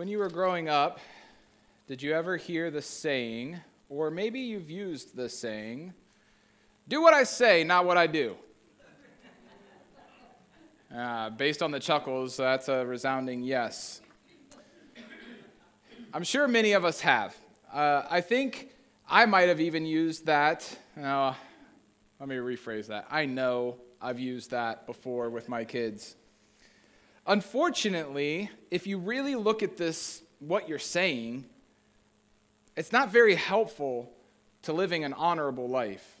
When you were growing up, did you ever hear the saying, or maybe you've used the saying, do what I say, not what I do? Uh, based on the chuckles, that's a resounding yes. I'm sure many of us have. Uh, I think I might have even used that. let me rephrase that. I know I've used that before with my kids. Unfortunately, if you really look at this, what you're saying, it's not very helpful to living an honorable life.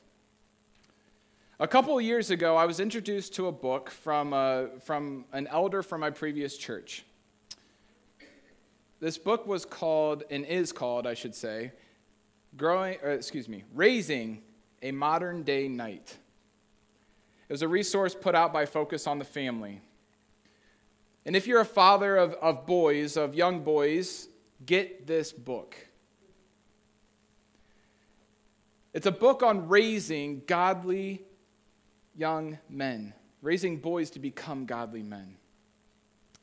A couple of years ago, I was introduced to a book from, uh, from an elder from my previous church. This book was called, and is called, I should say, growing, or excuse me, Raising a Modern Day Knight. It was a resource put out by Focus on the Family. And if you're a father of, of boys, of young boys, get this book. It's a book on raising godly young men, raising boys to become godly men.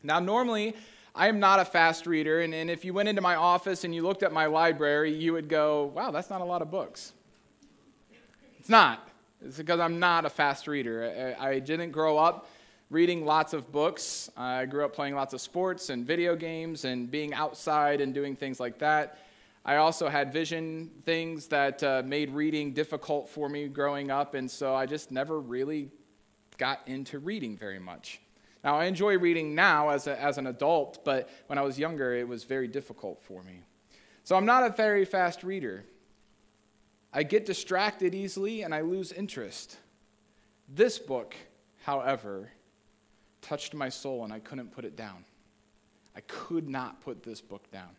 Now, normally, I am not a fast reader, and, and if you went into my office and you looked at my library, you would go, wow, that's not a lot of books. It's not. It's because I'm not a fast reader. I, I didn't grow up reading lots of books. I grew up playing lots of sports and video games and being outside and doing things like that. I also had vision things that uh, made reading difficult for me growing up, and so I just never really got into reading very much. Now, I enjoy reading now as, a, as an adult, but when I was younger, it was very difficult for me. So I'm not a very fast reader. I get distracted easily and I lose interest. This book, however, touched my soul and I couldn't put it down. I could not put this book down.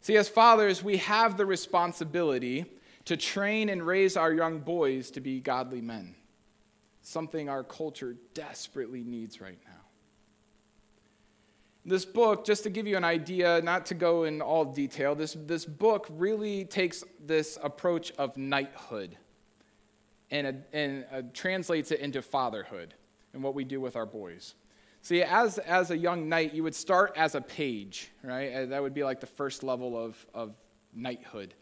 See, as fathers, we have the responsibility to train and raise our young boys to be godly men something our culture desperately needs right now. This book, just to give you an idea, not to go in all detail, this, this book really takes this approach of knighthood and, and uh, translates it into fatherhood and what we do with our boys. See, as, as a young knight, you would start as a page, right? Uh, that would be like the first level of, of knighthood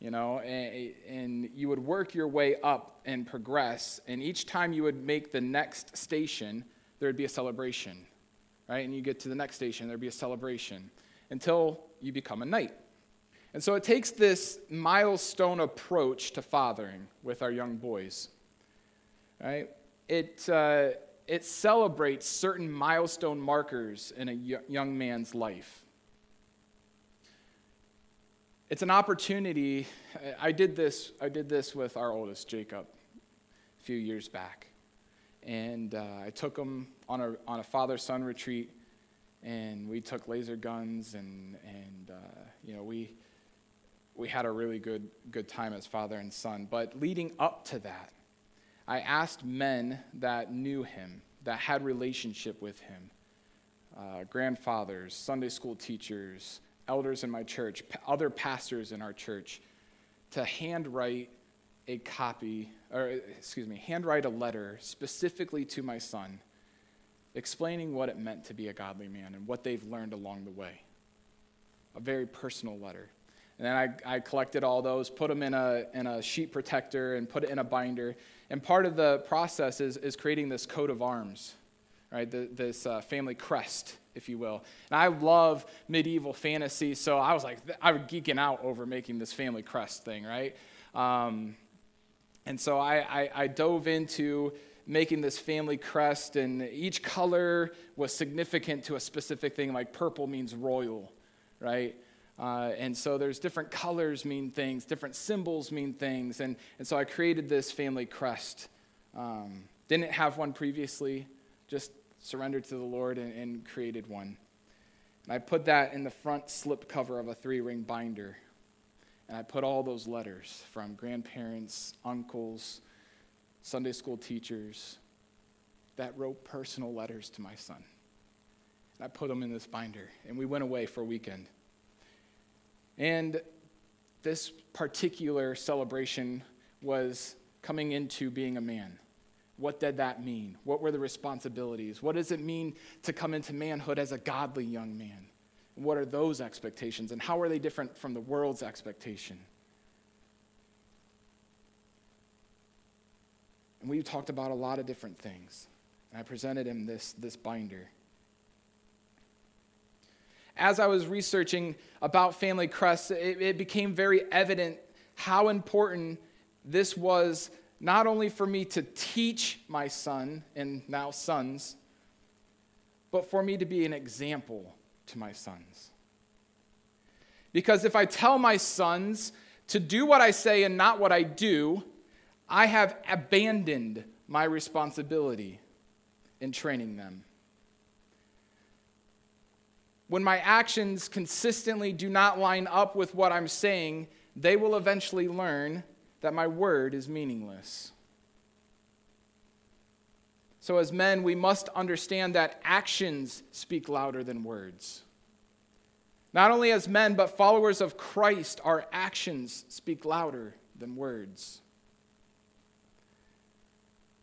you know, and, and, you would work your way up and progress. And each time you would make the next station, there would be a celebration, right? And you get to the next station, there'd be a celebration until you become a knight. And so it takes this milestone approach to fathering with our young boys, right? It, uh, it celebrates certain milestone markers in a young man's life it's an opportunity. I did this. I did this with our oldest, Jacob, a few years back, and uh, I took him on a on a father-son retreat, and we took laser guns, and and uh, you know we we had a really good good time as father and son. But leading up to that, I asked men that knew him, that had relationship with him, uh, grandfathers, Sunday school teachers elders in my church, other pastors in our church, to handwrite a copy, or excuse me, handwrite a letter specifically to my son, explaining what it meant to be a godly man and what they've learned along the way. A very personal letter. And then I, I collected all those, put them in a, in a sheet protector, and put it in a binder. And part of the process is, is creating this coat of arms, right? The, this uh, family crest if you will. And I love medieval fantasy, so I was like, I was geeking out over making this family crest thing, right? Um, and so I, I, I dove into making this family crest, and each color was significant to a specific thing, like purple means royal, right? Uh, and so there's different colors mean things, different symbols mean things. And, and so I created this family crest. Um, didn't have one previously, just surrendered to the Lord and, and created one. And I put that in the front slip cover of a three ring binder. And I put all those letters from grandparents, uncles, Sunday school teachers that wrote personal letters to my son. And I put them in this binder. And we went away for a weekend. And this particular celebration was coming into being a man. What did that mean? What were the responsibilities? What does it mean to come into manhood as a godly young man? What are those expectations? And how are they different from the world's expectation? And we talked about a lot of different things. And I presented him this, this binder. As I was researching about Family Crest, it, it became very evident how important this was not only for me to teach my son and now sons, but for me to be an example to my sons. Because if I tell my sons to do what I say and not what I do, I have abandoned my responsibility in training them. When my actions consistently do not line up with what I'm saying, they will eventually learn that my word is meaningless. So, as men, we must understand that actions speak louder than words. Not only as men, but followers of Christ, our actions speak louder than words.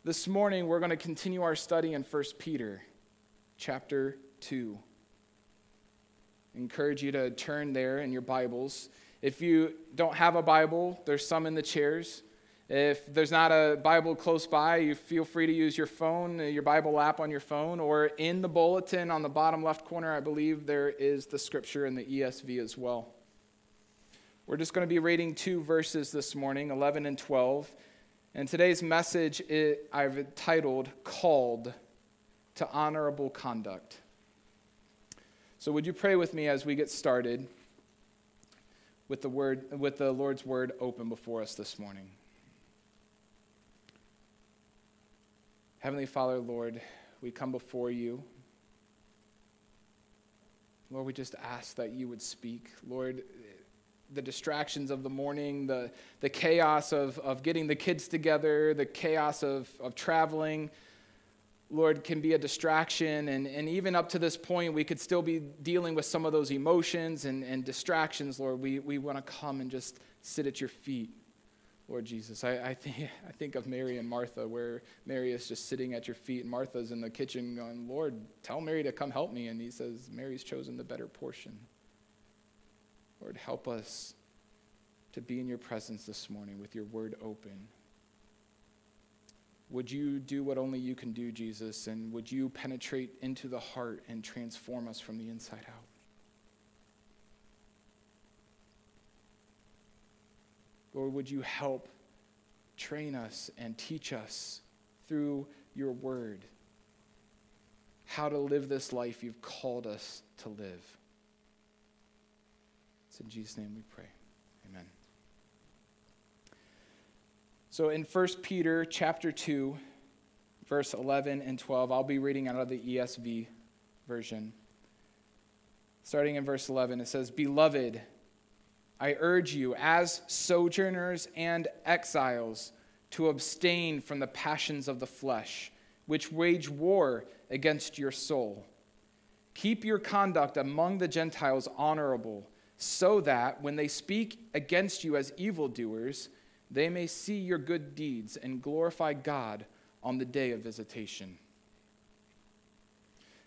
This morning, we're going to continue our study in 1 Peter chapter 2. Encourage you to turn there in your Bibles. If you don't have a Bible, there's some in the chairs. If there's not a Bible close by, you feel free to use your phone, uh, your Bible app on your phone, or in the bulletin on the bottom left corner, I believe there is the scripture in the ESV as well. We're just going to be reading two verses this morning, 11 and 12. And today's message I've titled Called to Honorable Conduct. So, would you pray with me as we get started? with the word with the Lord's word open before us this morning. Heavenly Father, Lord, we come before you. Lord, we just ask that you would speak. Lord, the distractions of the morning, the, the chaos of, of getting the kids together, the chaos of, of traveling, Lord, can be a distraction. And, and even up to this point, we could still be dealing with some of those emotions and, and distractions, Lord. We, we want to come and just sit at your feet, Lord Jesus. I, I, think, I think of Mary and Martha, where Mary is just sitting at your feet, and Martha's in the kitchen going, Lord, tell Mary to come help me. And he says, Mary's chosen the better portion. Lord, help us to be in your presence this morning with your word open. Would you do what only you can do, Jesus? And would you penetrate into the heart and transform us from the inside out? Lord, would you help train us and teach us through your word how to live this life you've called us to live? It's in Jesus' name we pray. Amen. So in 1 Peter chapter 2, verse 11 and 12, I'll be reading out of the ESV version. Starting in verse 11, it says, Beloved, I urge you, as sojourners and exiles, to abstain from the passions of the flesh, which wage war against your soul. Keep your conduct among the Gentiles honorable, so that when they speak against you as evildoers, they may see your good deeds and glorify God on the day of visitation.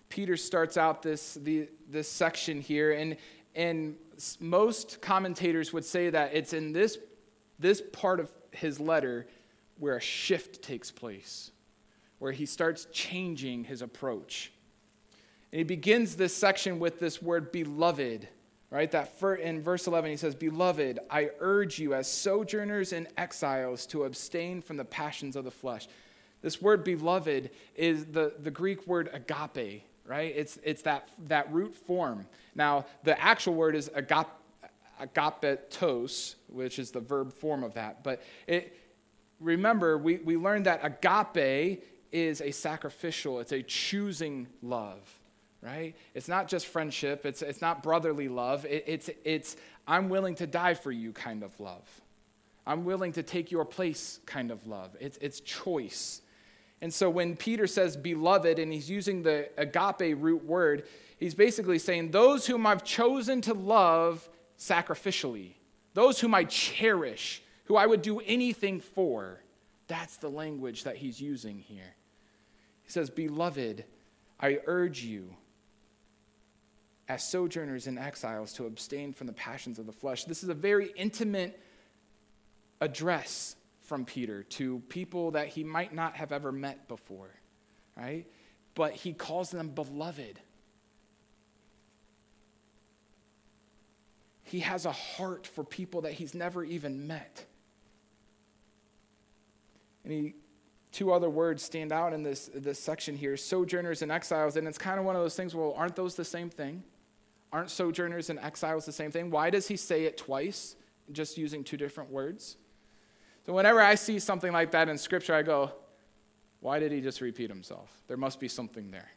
Peter starts out this, the, this section here, and, and most commentators would say that it's in this, this part of his letter where a shift takes place, where he starts changing his approach. And he begins this section with this word beloved right? That in verse 11, he says, Beloved, I urge you as sojourners and exiles to abstain from the passions of the flesh. This word beloved is the, the Greek word agape, right? It's, it's that, that root form. Now, the actual word is agap, agapetos, which is the verb form of that. But it, remember, we, we learned that agape is a sacrificial, it's a choosing love right? It's not just friendship, it's, it's not brotherly love. It, it's, it's, I'm willing to die for you kind of love. I'm willing to take your place kind of love. It's, it's choice. And so when Peter says beloved, and he's using the agape root word, he's basically saying, Those whom I've chosen to love sacrificially, those whom I cherish, who I would do anything for. That's the language that he's using here. He says, Beloved, I urge you as sojourners and exiles to abstain from the passions of the flesh. This is a very intimate address from Peter to people that he might not have ever met before, right? But he calls them beloved. He has a heart for people that he's never even met. And he, two other words stand out in this, this section here sojourners and exiles. And it's kind of one of those things well, aren't those the same thing? Aren't sojourners and exiles the same thing? Why does he say it twice, just using two different words? So whenever I see something like that in Scripture, I go, why did he just repeat himself? There must be something there.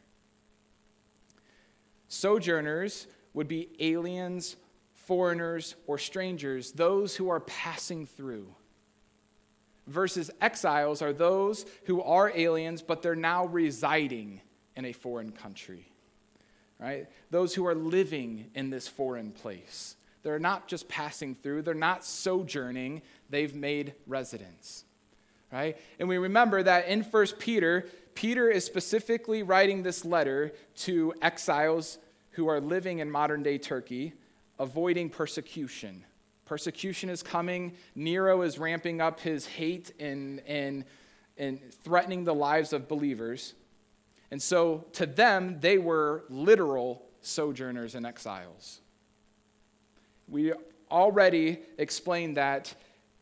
Sojourners would be aliens, foreigners, or strangers, those who are passing through. Versus exiles are those who are aliens, but they're now residing in a foreign country. Right? Those who are living in this foreign place. They're not just passing through, they're not sojourning, they've made residence. Right? And we remember that in 1 Peter, Peter is specifically writing this letter to exiles who are living in modern day Turkey, avoiding persecution. Persecution is coming. Nero is ramping up his hate and, and, and threatening the lives of believers. And so, to them, they were literal sojourners and exiles. We already explained that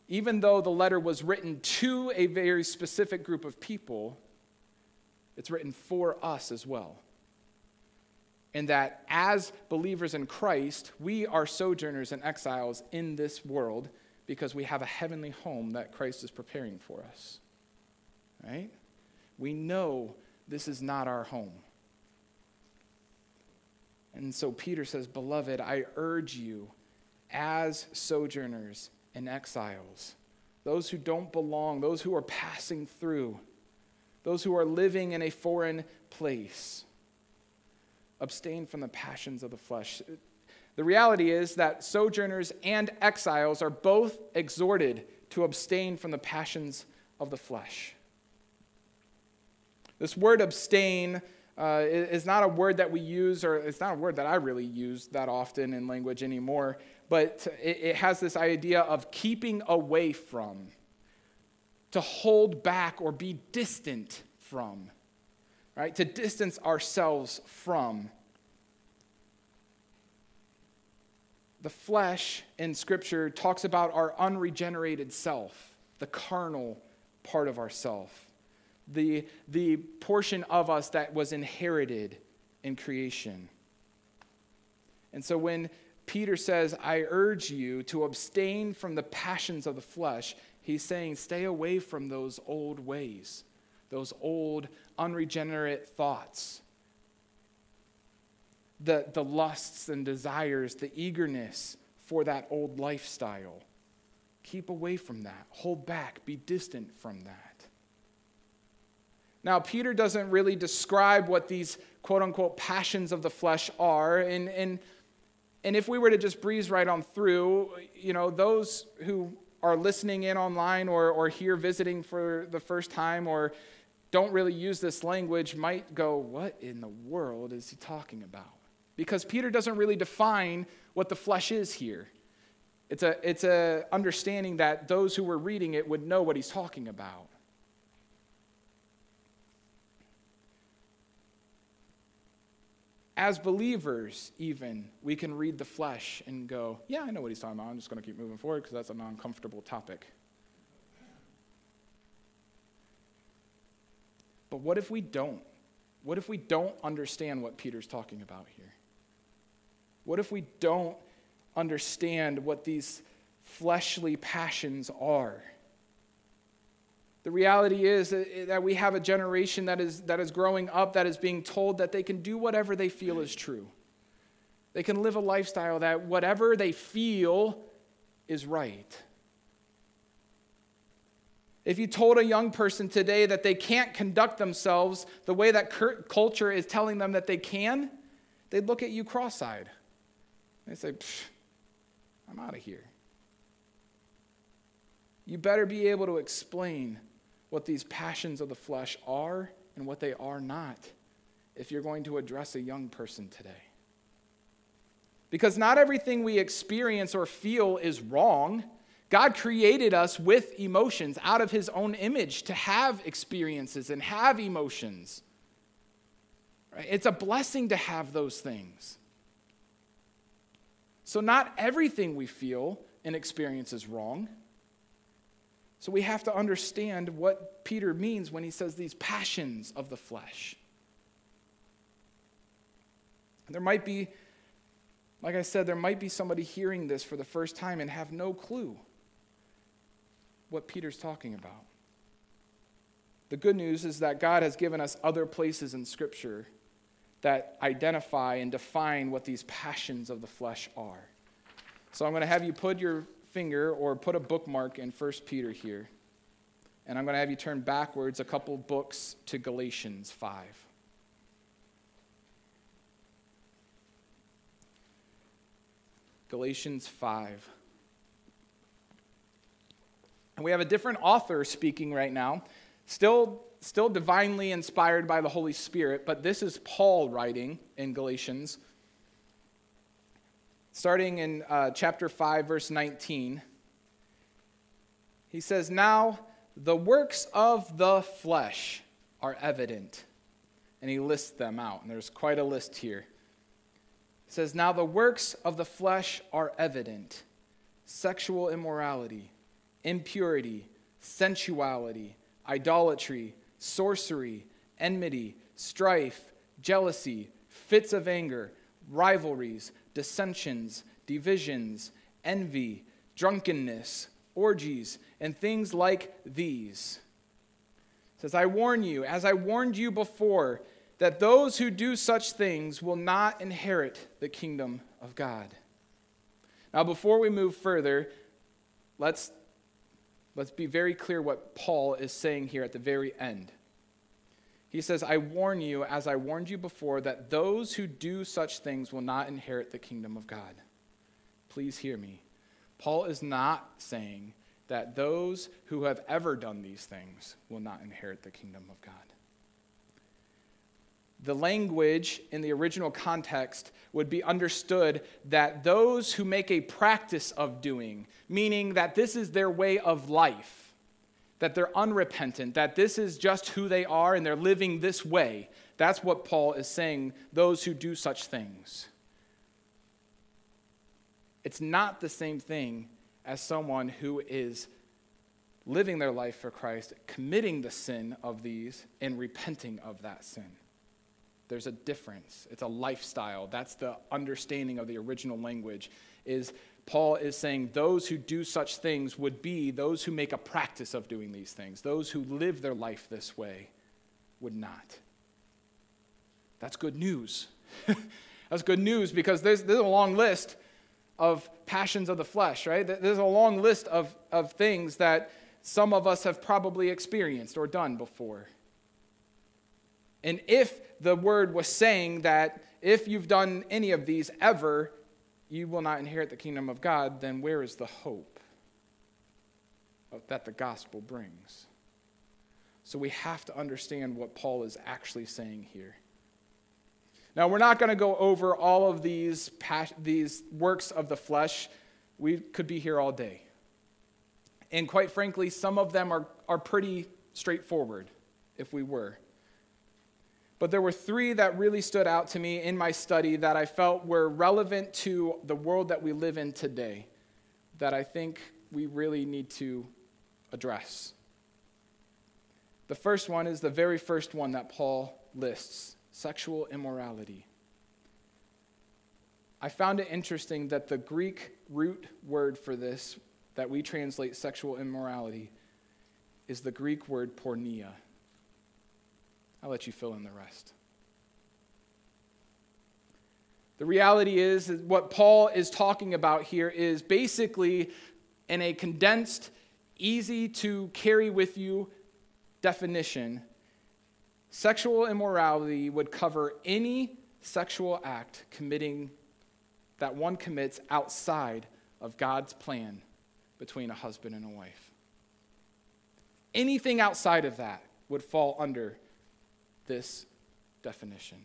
even though the letter was written to a very specific group of people, it's written for us as well and that as believers in Christ, we are sojourners and exiles in this world because we have a heavenly home that Christ is preparing for us. Right? We know this is not our home. And so Peter says, Beloved, I urge you as sojourners and exiles, those who don't belong, those who are passing through, those who are living in a foreign place abstain from the passions of the flesh. The reality is that sojourners and exiles are both exhorted to abstain from the passions of the flesh. This word abstain uh, is not a word that we use, or it's not a word that I really use that often in language anymore, but it, it has this idea of keeping away from, to hold back or be distant from right? To distance ourselves from. The flesh in Scripture talks about our unregenerated self, the carnal part of ourself, the, the portion of us that was inherited in creation. And so when Peter says, I urge you to abstain from the passions of the flesh, he's saying, stay away from those old ways those old, unregenerate thoughts, the, the lusts and desires, the eagerness for that old lifestyle. Keep away from that. Hold back. Be distant from that. Now, Peter doesn't really describe what these quote unquote passions of the flesh are. And, and, and if we were to just breeze right on through, you know, those who are listening in online or, or here visiting for the first time or don't really use this language might go, What in the world is he talking about? Because Peter doesn't really define what the flesh is here. It's a, it's a understanding that those who were reading it would know what he's talking about. As believers, even, we can read the flesh and go, Yeah, I know what he's talking about. I'm just going to keep moving forward because that's an uncomfortable topic. But what if we don't? What if we don't understand what Peter's talking about here? What if we don't understand what these fleshly passions are? The reality is eh, that we have a generation that is, that is growing up that is being told that they can do whatever they feel is true. They can live a lifestyle that whatever they feel is right. If you told a young person today that they can't conduct themselves the way that culture is telling them that they can, they'd look at you cross eyed. They'd say, I'm out of here. You better be able to explain what these passions of the flesh are and what they are not if you're going to address a young person today. Because not everything we experience or feel is wrong. God created us with emotions out of his own image to have experiences and have emotions. Right? It's a blessing to have those things. So, not everything we feel and experience is wrong. So, we have to understand what Peter means when he says these passions of the flesh. There might be, like I said, there might be somebody hearing this for the first time and have no clue what Peter's talking about. The good news is that God has given us other places in Scripture that identify and define what these passions of the flesh are. So I'm going to have you put your finger or put a bookmark in 1 Peter here. And I'm going to have you turn backwards a couple books to Galatians 5. Galatians 5. And we have a different author speaking right now, still, still divinely inspired by the Holy Spirit, but this is Paul writing in Galatians. Starting in uh, chapter 5, verse 19, he says, Now the works of the flesh are evident. And he lists them out, and there's quite a list here. He says, Now the works of the flesh are evident sexual immorality impurity, sensuality, idolatry, sorcery, enmity, strife, jealousy, fits of anger, rivalries, dissensions, divisions, envy, drunkenness, orgies, and things like these. It says, I warn you, as I warned you before, that those who do such things will not inherit the kingdom of God. Now, before we move further, let's Let's be very clear what Paul is saying here at the very end. He says, I warn you, as I warned you before, that those who do such things will not inherit the kingdom of God. Please hear me. Paul is not saying that those who have ever done these things will not inherit the kingdom of God the language in the original context would be understood that those who make a practice of doing, meaning that this is their way of life, that they're unrepentant, that this is just who they are and they're living this way. That's what Paul is saying, those who do such things. It's not the same thing as someone who is living their life for Christ, committing the sin of these, and repenting of that sin. There's a difference. It's a lifestyle. That's the understanding of the original language is Paul is saying those who do such things would be those who make a practice of doing these things. Those who live their life this way would not. That's good news. That's good news because there's, there's a long list of passions of the flesh, right? There's a long list of, of things that some of us have probably experienced or done before. And if the word was saying that if you've done any of these ever, you will not inherit the kingdom of God, then where is the hope that the gospel brings? So we have to understand what Paul is actually saying here. Now, we're not going to go over all of these, these works of the flesh. We could be here all day. And quite frankly, some of them are, are pretty straightforward if we were. But there were three that really stood out to me in my study that I felt were relevant to the world that we live in today that I think we really need to address. The first one is the very first one that Paul lists sexual immorality. I found it interesting that the Greek root word for this, that we translate sexual immorality, is the Greek word porneia. I'll let you fill in the rest. The reality is that what Paul is talking about here is basically in a condensed, easy to carry with you definition. Sexual immorality would cover any sexual act committing that one commits outside of God's plan between a husband and a wife. Anything outside of that would fall under this definition.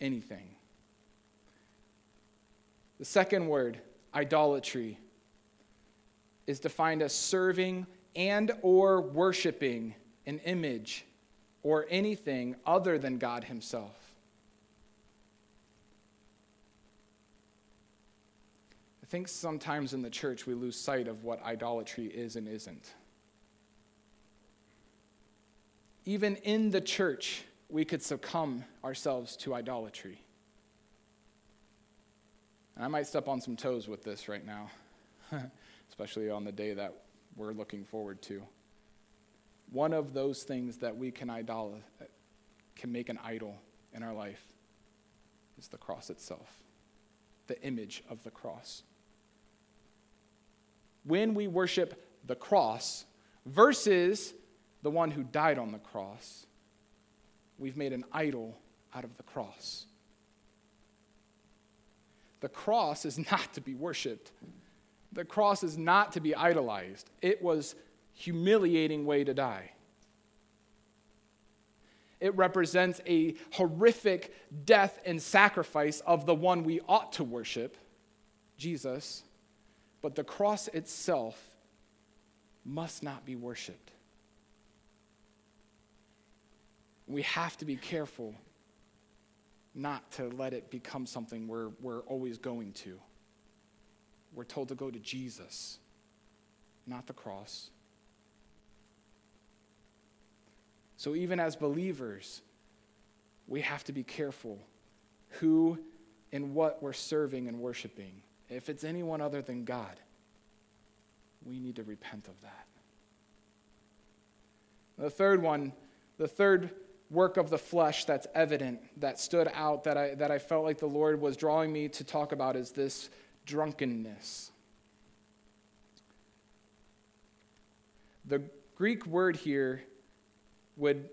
Anything. The second word, idolatry, is defined as serving and or worshiping an image or anything other than God himself. I think sometimes in the church we lose sight of what idolatry is and isn't. Even in the church, we could succumb ourselves to idolatry. And I might step on some toes with this right now, especially on the day that we're looking forward to. One of those things that we can idol can make an idol in our life is the cross itself, the image of the cross. When we worship the cross versus the one who died on the cross, we've made an idol out of the cross. The cross is not to be worshiped. The cross is not to be idolized. It was humiliating way to die. It represents a horrific death and sacrifice of the one we ought to worship, Jesus. But the cross itself must not be worshiped. We have to be careful not to let it become something we're, we're always going to. We're told to go to Jesus, not the cross. So, even as believers, we have to be careful who and what we're serving and worshiping. If it's anyone other than God, we need to repent of that. The third one, the third work of the flesh that's evident, that stood out, that I, that I felt like the Lord was drawing me to talk about is this drunkenness. The Greek word here would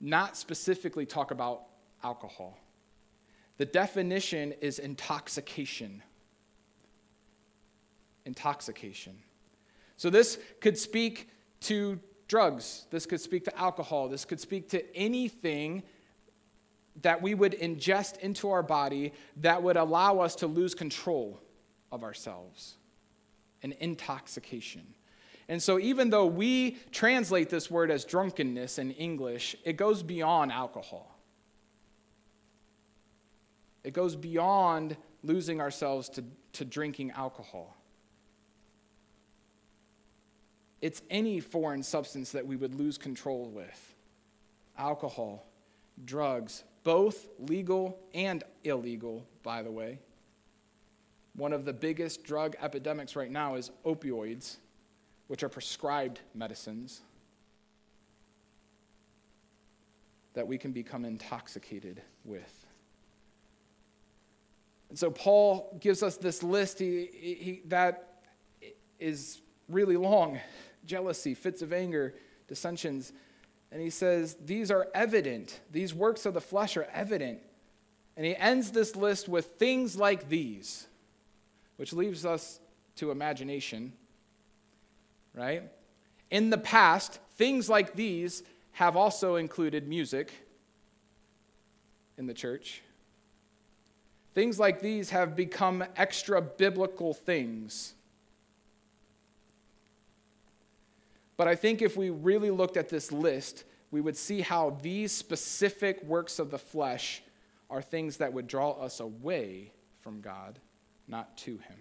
not specifically talk about alcohol. The definition is intoxication. Intoxication. So this could speak to drugs. This could speak to alcohol. This could speak to anything that we would ingest into our body that would allow us to lose control of ourselves an intoxication. And so, even though we translate this word as drunkenness in English, it goes beyond alcohol. It goes beyond losing ourselves to, to drinking alcohol. It's any foreign substance that we would lose control with alcohol, drugs, both legal and illegal, by the way. One of the biggest drug epidemics right now is opioids, which are prescribed medicines that we can become intoxicated with. And so Paul gives us this list he, he, that is really long jealousy, fits of anger, dissensions. And he says, These are evident. These works of the flesh are evident. And he ends this list with things like these, which leaves us to imagination, right? In the past, things like these have also included music in the church. Things like these have become extra biblical things But I think if we really looked at this list, we would see how these specific works of the flesh are things that would draw us away from God, not to Him.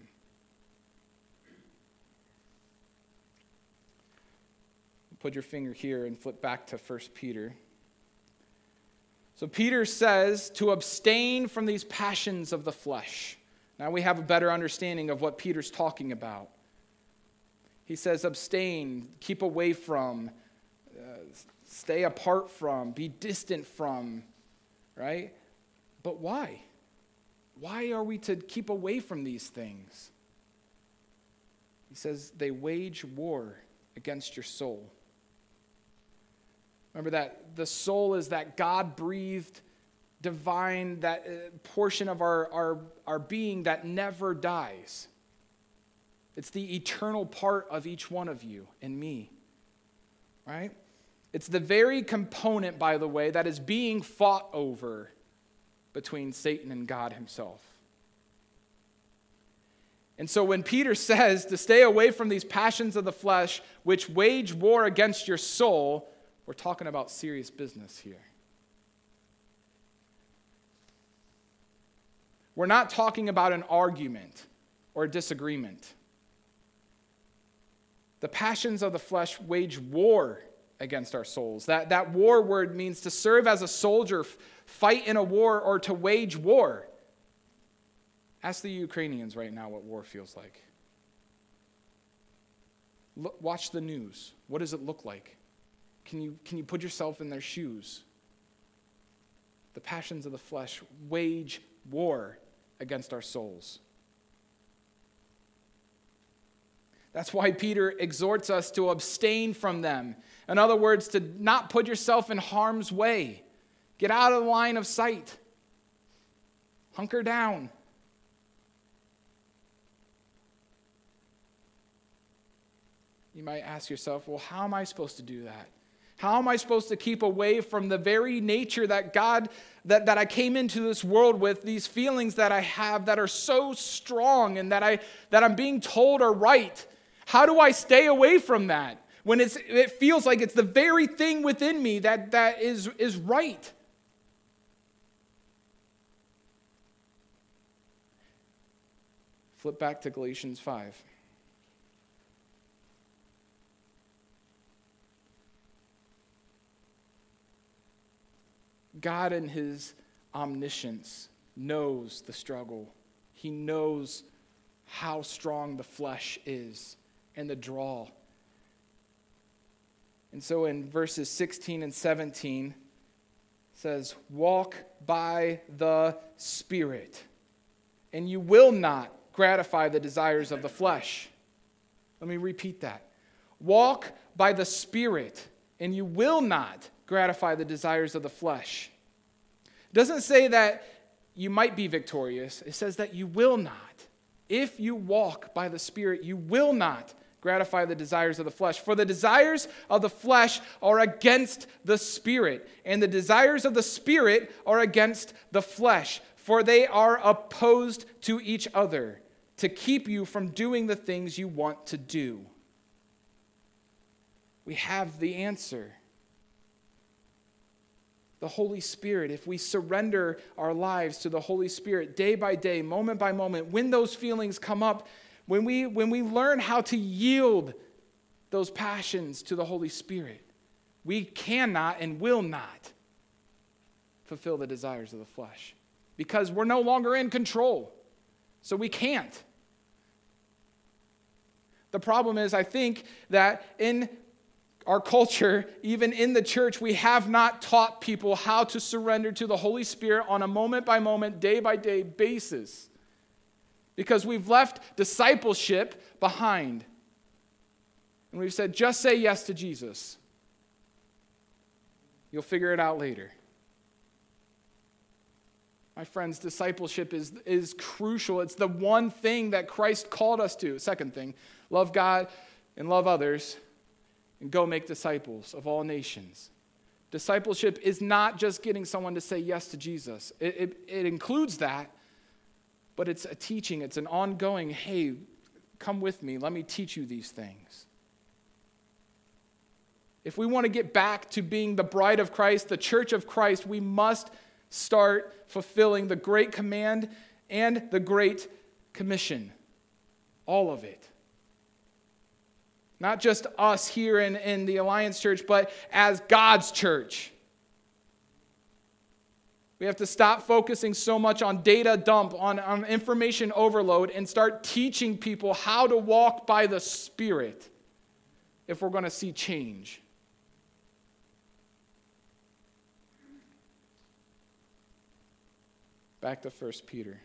Put your finger here and flip back to 1 Peter. So Peter says to abstain from these passions of the flesh. Now we have a better understanding of what Peter's talking about. He says, abstain, keep away from, uh, stay apart from, be distant from, right? But why? Why are we to keep away from these things? He says, they wage war against your soul. Remember that the soul is that God breathed, divine, that uh, portion of our, our, our being that never dies. It's the eternal part of each one of you and me, right? It's the very component, by the way, that is being fought over between Satan and God himself. And so when Peter says to stay away from these passions of the flesh which wage war against your soul, we're talking about serious business here. We're not talking about an argument or a disagreement. The passions of the flesh wage war against our souls. That, that war word means to serve as a soldier, fight in a war, or to wage war. Ask the Ukrainians right now what war feels like. Look, watch the news. What does it look like? Can you, can you put yourself in their shoes? The passions of the flesh wage war against our souls. That's why Peter exhorts us to abstain from them. In other words, to not put yourself in harm's way. Get out of the line of sight. Hunker down. You might ask yourself, well, how am I supposed to do that? How am I supposed to keep away from the very nature that God, that, that I came into this world with, these feelings that I have that are so strong and that, I, that I'm being told are right? How do I stay away from that when it's, it feels like it's the very thing within me that, that is, is right? Flip back to Galatians 5. God, in His omniscience, knows the struggle. He knows how strong the flesh is and the draw. And so in verses 16 and 17 says, "Walk by the Spirit, and you will not gratify the desires of the flesh." Let me repeat that. Walk by the Spirit, and you will not gratify the desires of the flesh. It doesn't say that you might be victorious, it says that you will not. If you walk by the Spirit, you will not gratify the desires of the flesh. For the desires of the flesh are against the Spirit, and the desires of the Spirit are against the flesh, for they are opposed to each other to keep you from doing the things you want to do. We have the answer the Holy Spirit, if we surrender our lives to the Holy Spirit day by day, moment by moment, when those feelings come up, when we, when we learn how to yield those passions to the Holy Spirit, we cannot and will not fulfill the desires of the flesh because we're no longer in control. So we can't. The problem is, I think that in our culture, even in the church, we have not taught people how to surrender to the Holy Spirit on a moment by moment, day by day basis. Because we've left discipleship behind. And we've said, just say yes to Jesus. You'll figure it out later. My friends, discipleship is, is crucial. It's the one thing that Christ called us to. Second thing, love God and love others and go make disciples of all nations. Discipleship is not just getting someone to say yes to Jesus, it, it, it includes that, but it's a teaching, it's an ongoing, hey, come with me, let me teach you these things. If we want to get back to being the bride of Christ, the church of Christ, we must start fulfilling the great command and the great commission. All of it. Not just us here in, in the Alliance Church, but as God's church. We have to stop focusing so much on data dump, on, on information overload, and start teaching people how to walk by the Spirit if we're going to see change. Back to 1 Peter.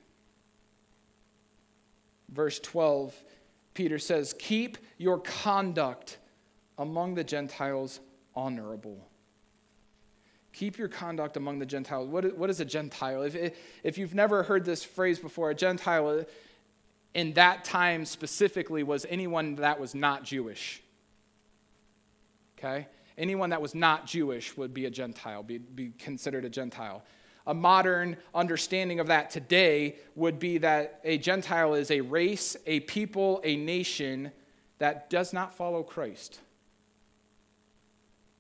Verse 12 Peter says, Keep your conduct among the Gentiles honorable. Keep your conduct among the Gentiles. What is, what is a Gentile? If, if you've never heard this phrase before, a Gentile uh, in that time specifically was anyone that was not Jewish. Okay? Anyone that was not Jewish would be a Gentile, be, be considered a Gentile. a modern understanding of that today would be that a Gentile is a race, a people, a nation that does not follow Christ.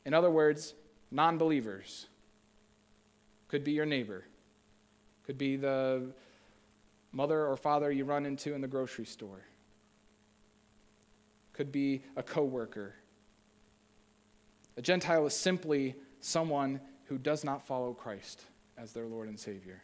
In other words, non believers. Could be your neighbor, could be the mother or father you run into in the grocery store, could be a coworker. A Gentile is simply someone who does not follow Christ as their Lord and Savior.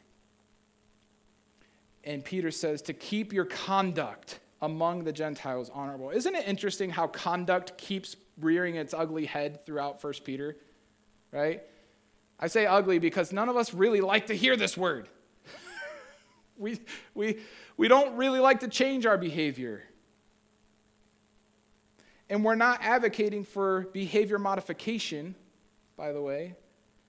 And Peter says to keep your conduct among the Gentiles honorable. Isn't it interesting how conduct keeps rearing its ugly head throughout 1 Peter? Right? I say ugly because none of us really like to hear this word. we, we, we don't really like to change our behavior. And we're not advocating for behavior modification, by the way,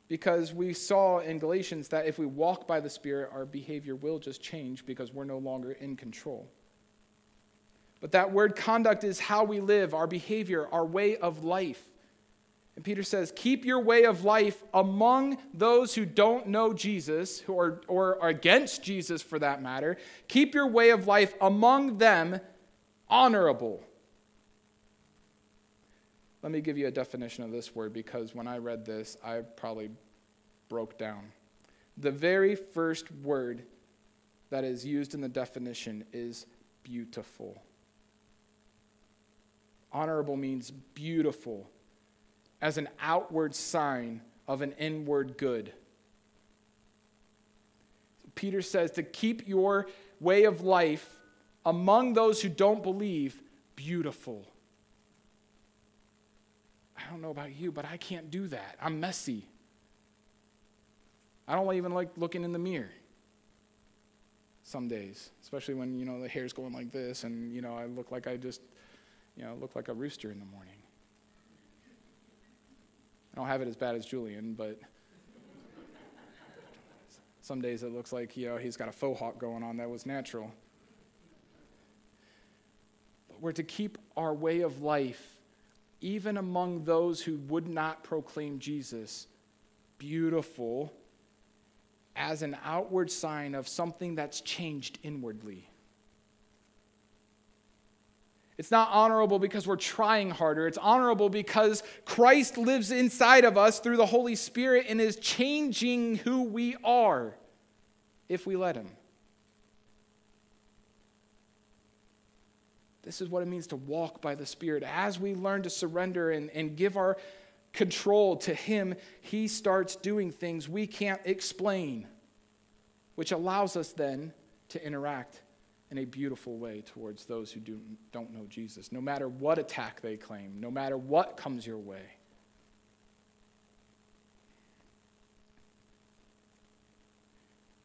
because we saw in Galatians that if we walk by the Spirit, our behavior will just change because we're no longer in control. But that word conduct is how we live, our behavior, our way of life. And Peter says, Keep your way of life among those who don't know Jesus, who are, or are against Jesus for that matter. Keep your way of life among them honorable. Let me give you a definition of this word because when I read this, I probably broke down. The very first word that is used in the definition is beautiful. Honorable means beautiful as an outward sign of an inward good. Peter says to keep your way of life among those who don't believe beautiful. I don't know about you, but I can't do that. I'm messy. I don't even like looking in the mirror some days, especially when, you know, the hair's going like this and, you know, I look like I just, you know, look like a rooster in the morning. I don't have it as bad as Julian, but some days it looks like, you know, he's got a faux hawk going on that was natural. But we're to keep our way of life even among those who would not proclaim Jesus, beautiful as an outward sign of something that's changed inwardly. It's not honorable because we're trying harder. It's honorable because Christ lives inside of us through the Holy Spirit and is changing who we are if we let Him. This is what it means to walk by the Spirit. As we learn to surrender and, and give our control to Him, He starts doing things we can't explain, which allows us then to interact in a beautiful way towards those who do, don't know Jesus, no matter what attack they claim, no matter what comes your way.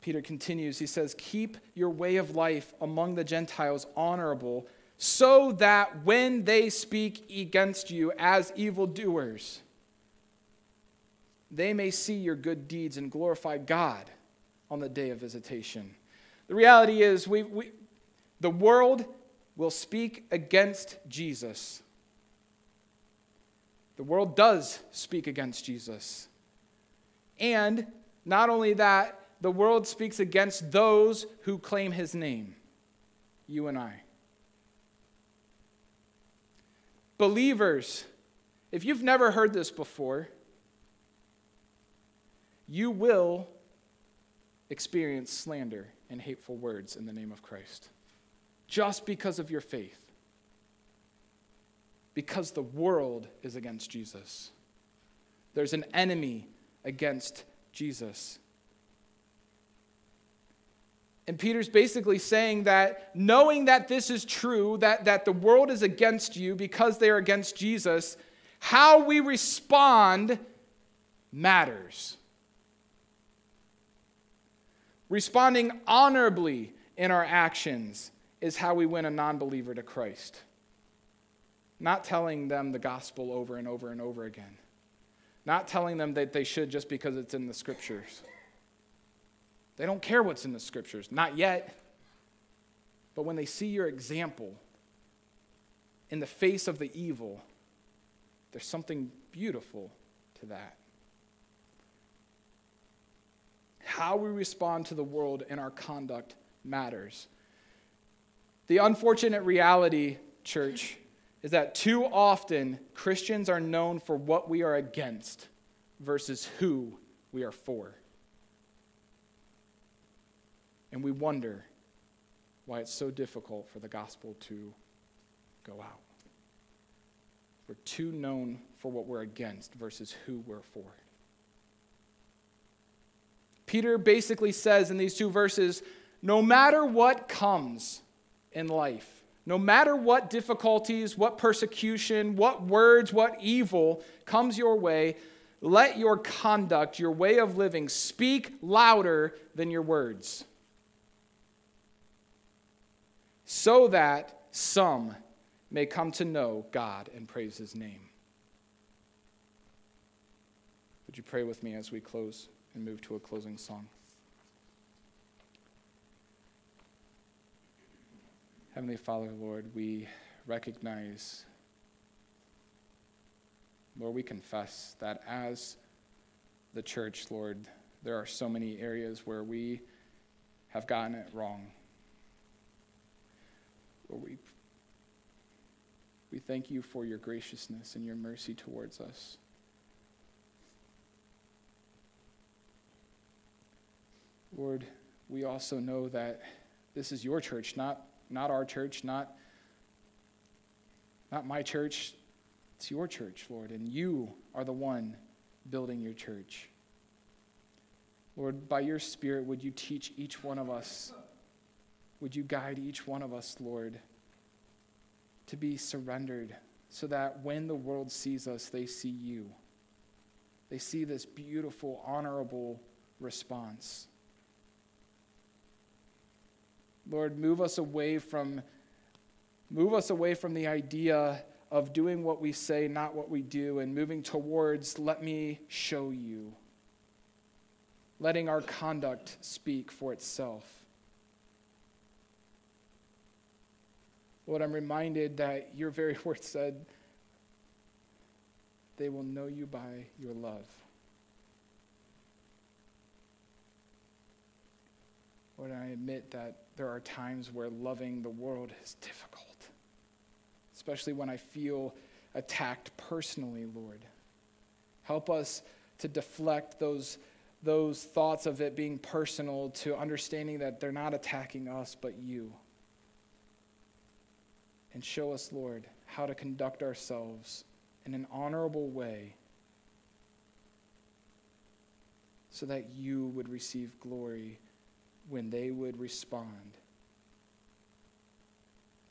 Peter continues, he says, Keep your way of life among the Gentiles honorable so that when they speak against you as evildoers, they may see your good deeds and glorify God on the day of visitation. The reality is, we, we, the world will speak against Jesus. The world does speak against Jesus. And not only that, the world speaks against those who claim his name, you and I. Believers, if you've never heard this before, you will experience slander and hateful words in the name of Christ just because of your faith. Because the world is against Jesus. There's an enemy against Jesus. And Peter's basically saying that knowing that this is true, that, that the world is against you because they are against Jesus, how we respond matters. Responding honorably in our actions is how we win a non believer to Christ. Not telling them the gospel over and over and over again. Not telling them that they should just because it's in the scriptures. They don't care what's in the scriptures, not yet. But when they see your example in the face of the evil, there's something beautiful to that. how we respond to the world and our conduct matters. The unfortunate reality, church, is that too often Christians are known for what we are against versus who we are for. And we wonder why it's so difficult for the gospel to go out. We're too known for what we're against versus who we're for. Peter basically says in these two verses no matter what comes in life, no matter what difficulties, what persecution, what words, what evil comes your way, let your conduct, your way of living, speak louder than your words. So that some may come to know God and praise his name. Would you pray with me as we close and move to a closing song? Heavenly Father, Lord, we recognize, Lord, we confess that as the church, Lord, there are so many areas where we have gotten it wrong. Lord, we, we thank you for your graciousness and your mercy towards us. Lord, we also know that this is your church, not, not our church, not, not my church. It's your church, Lord, and you are the one building your church. Lord, by your Spirit, would you teach each one of us? Would you guide each one of us, Lord, to be surrendered so that when the world sees us, they see you? They see this beautiful, honorable response. Lord, move us away from move us away from the idea of doing what we say, not what we do, and moving towards let me show you. Letting our conduct speak for itself. Lord, I'm reminded that your very word said, they will know you by your love. Lord, I admit that there are times where loving the world is difficult, especially when I feel attacked personally, Lord. Help us to deflect those, those thoughts of it being personal to understanding that they're not attacking us, but you. And show us, Lord, how to conduct ourselves in an honorable way so that you would receive glory when they would respond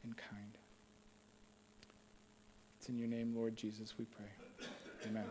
in kind. It's in your name, Lord Jesus, we pray. Amen.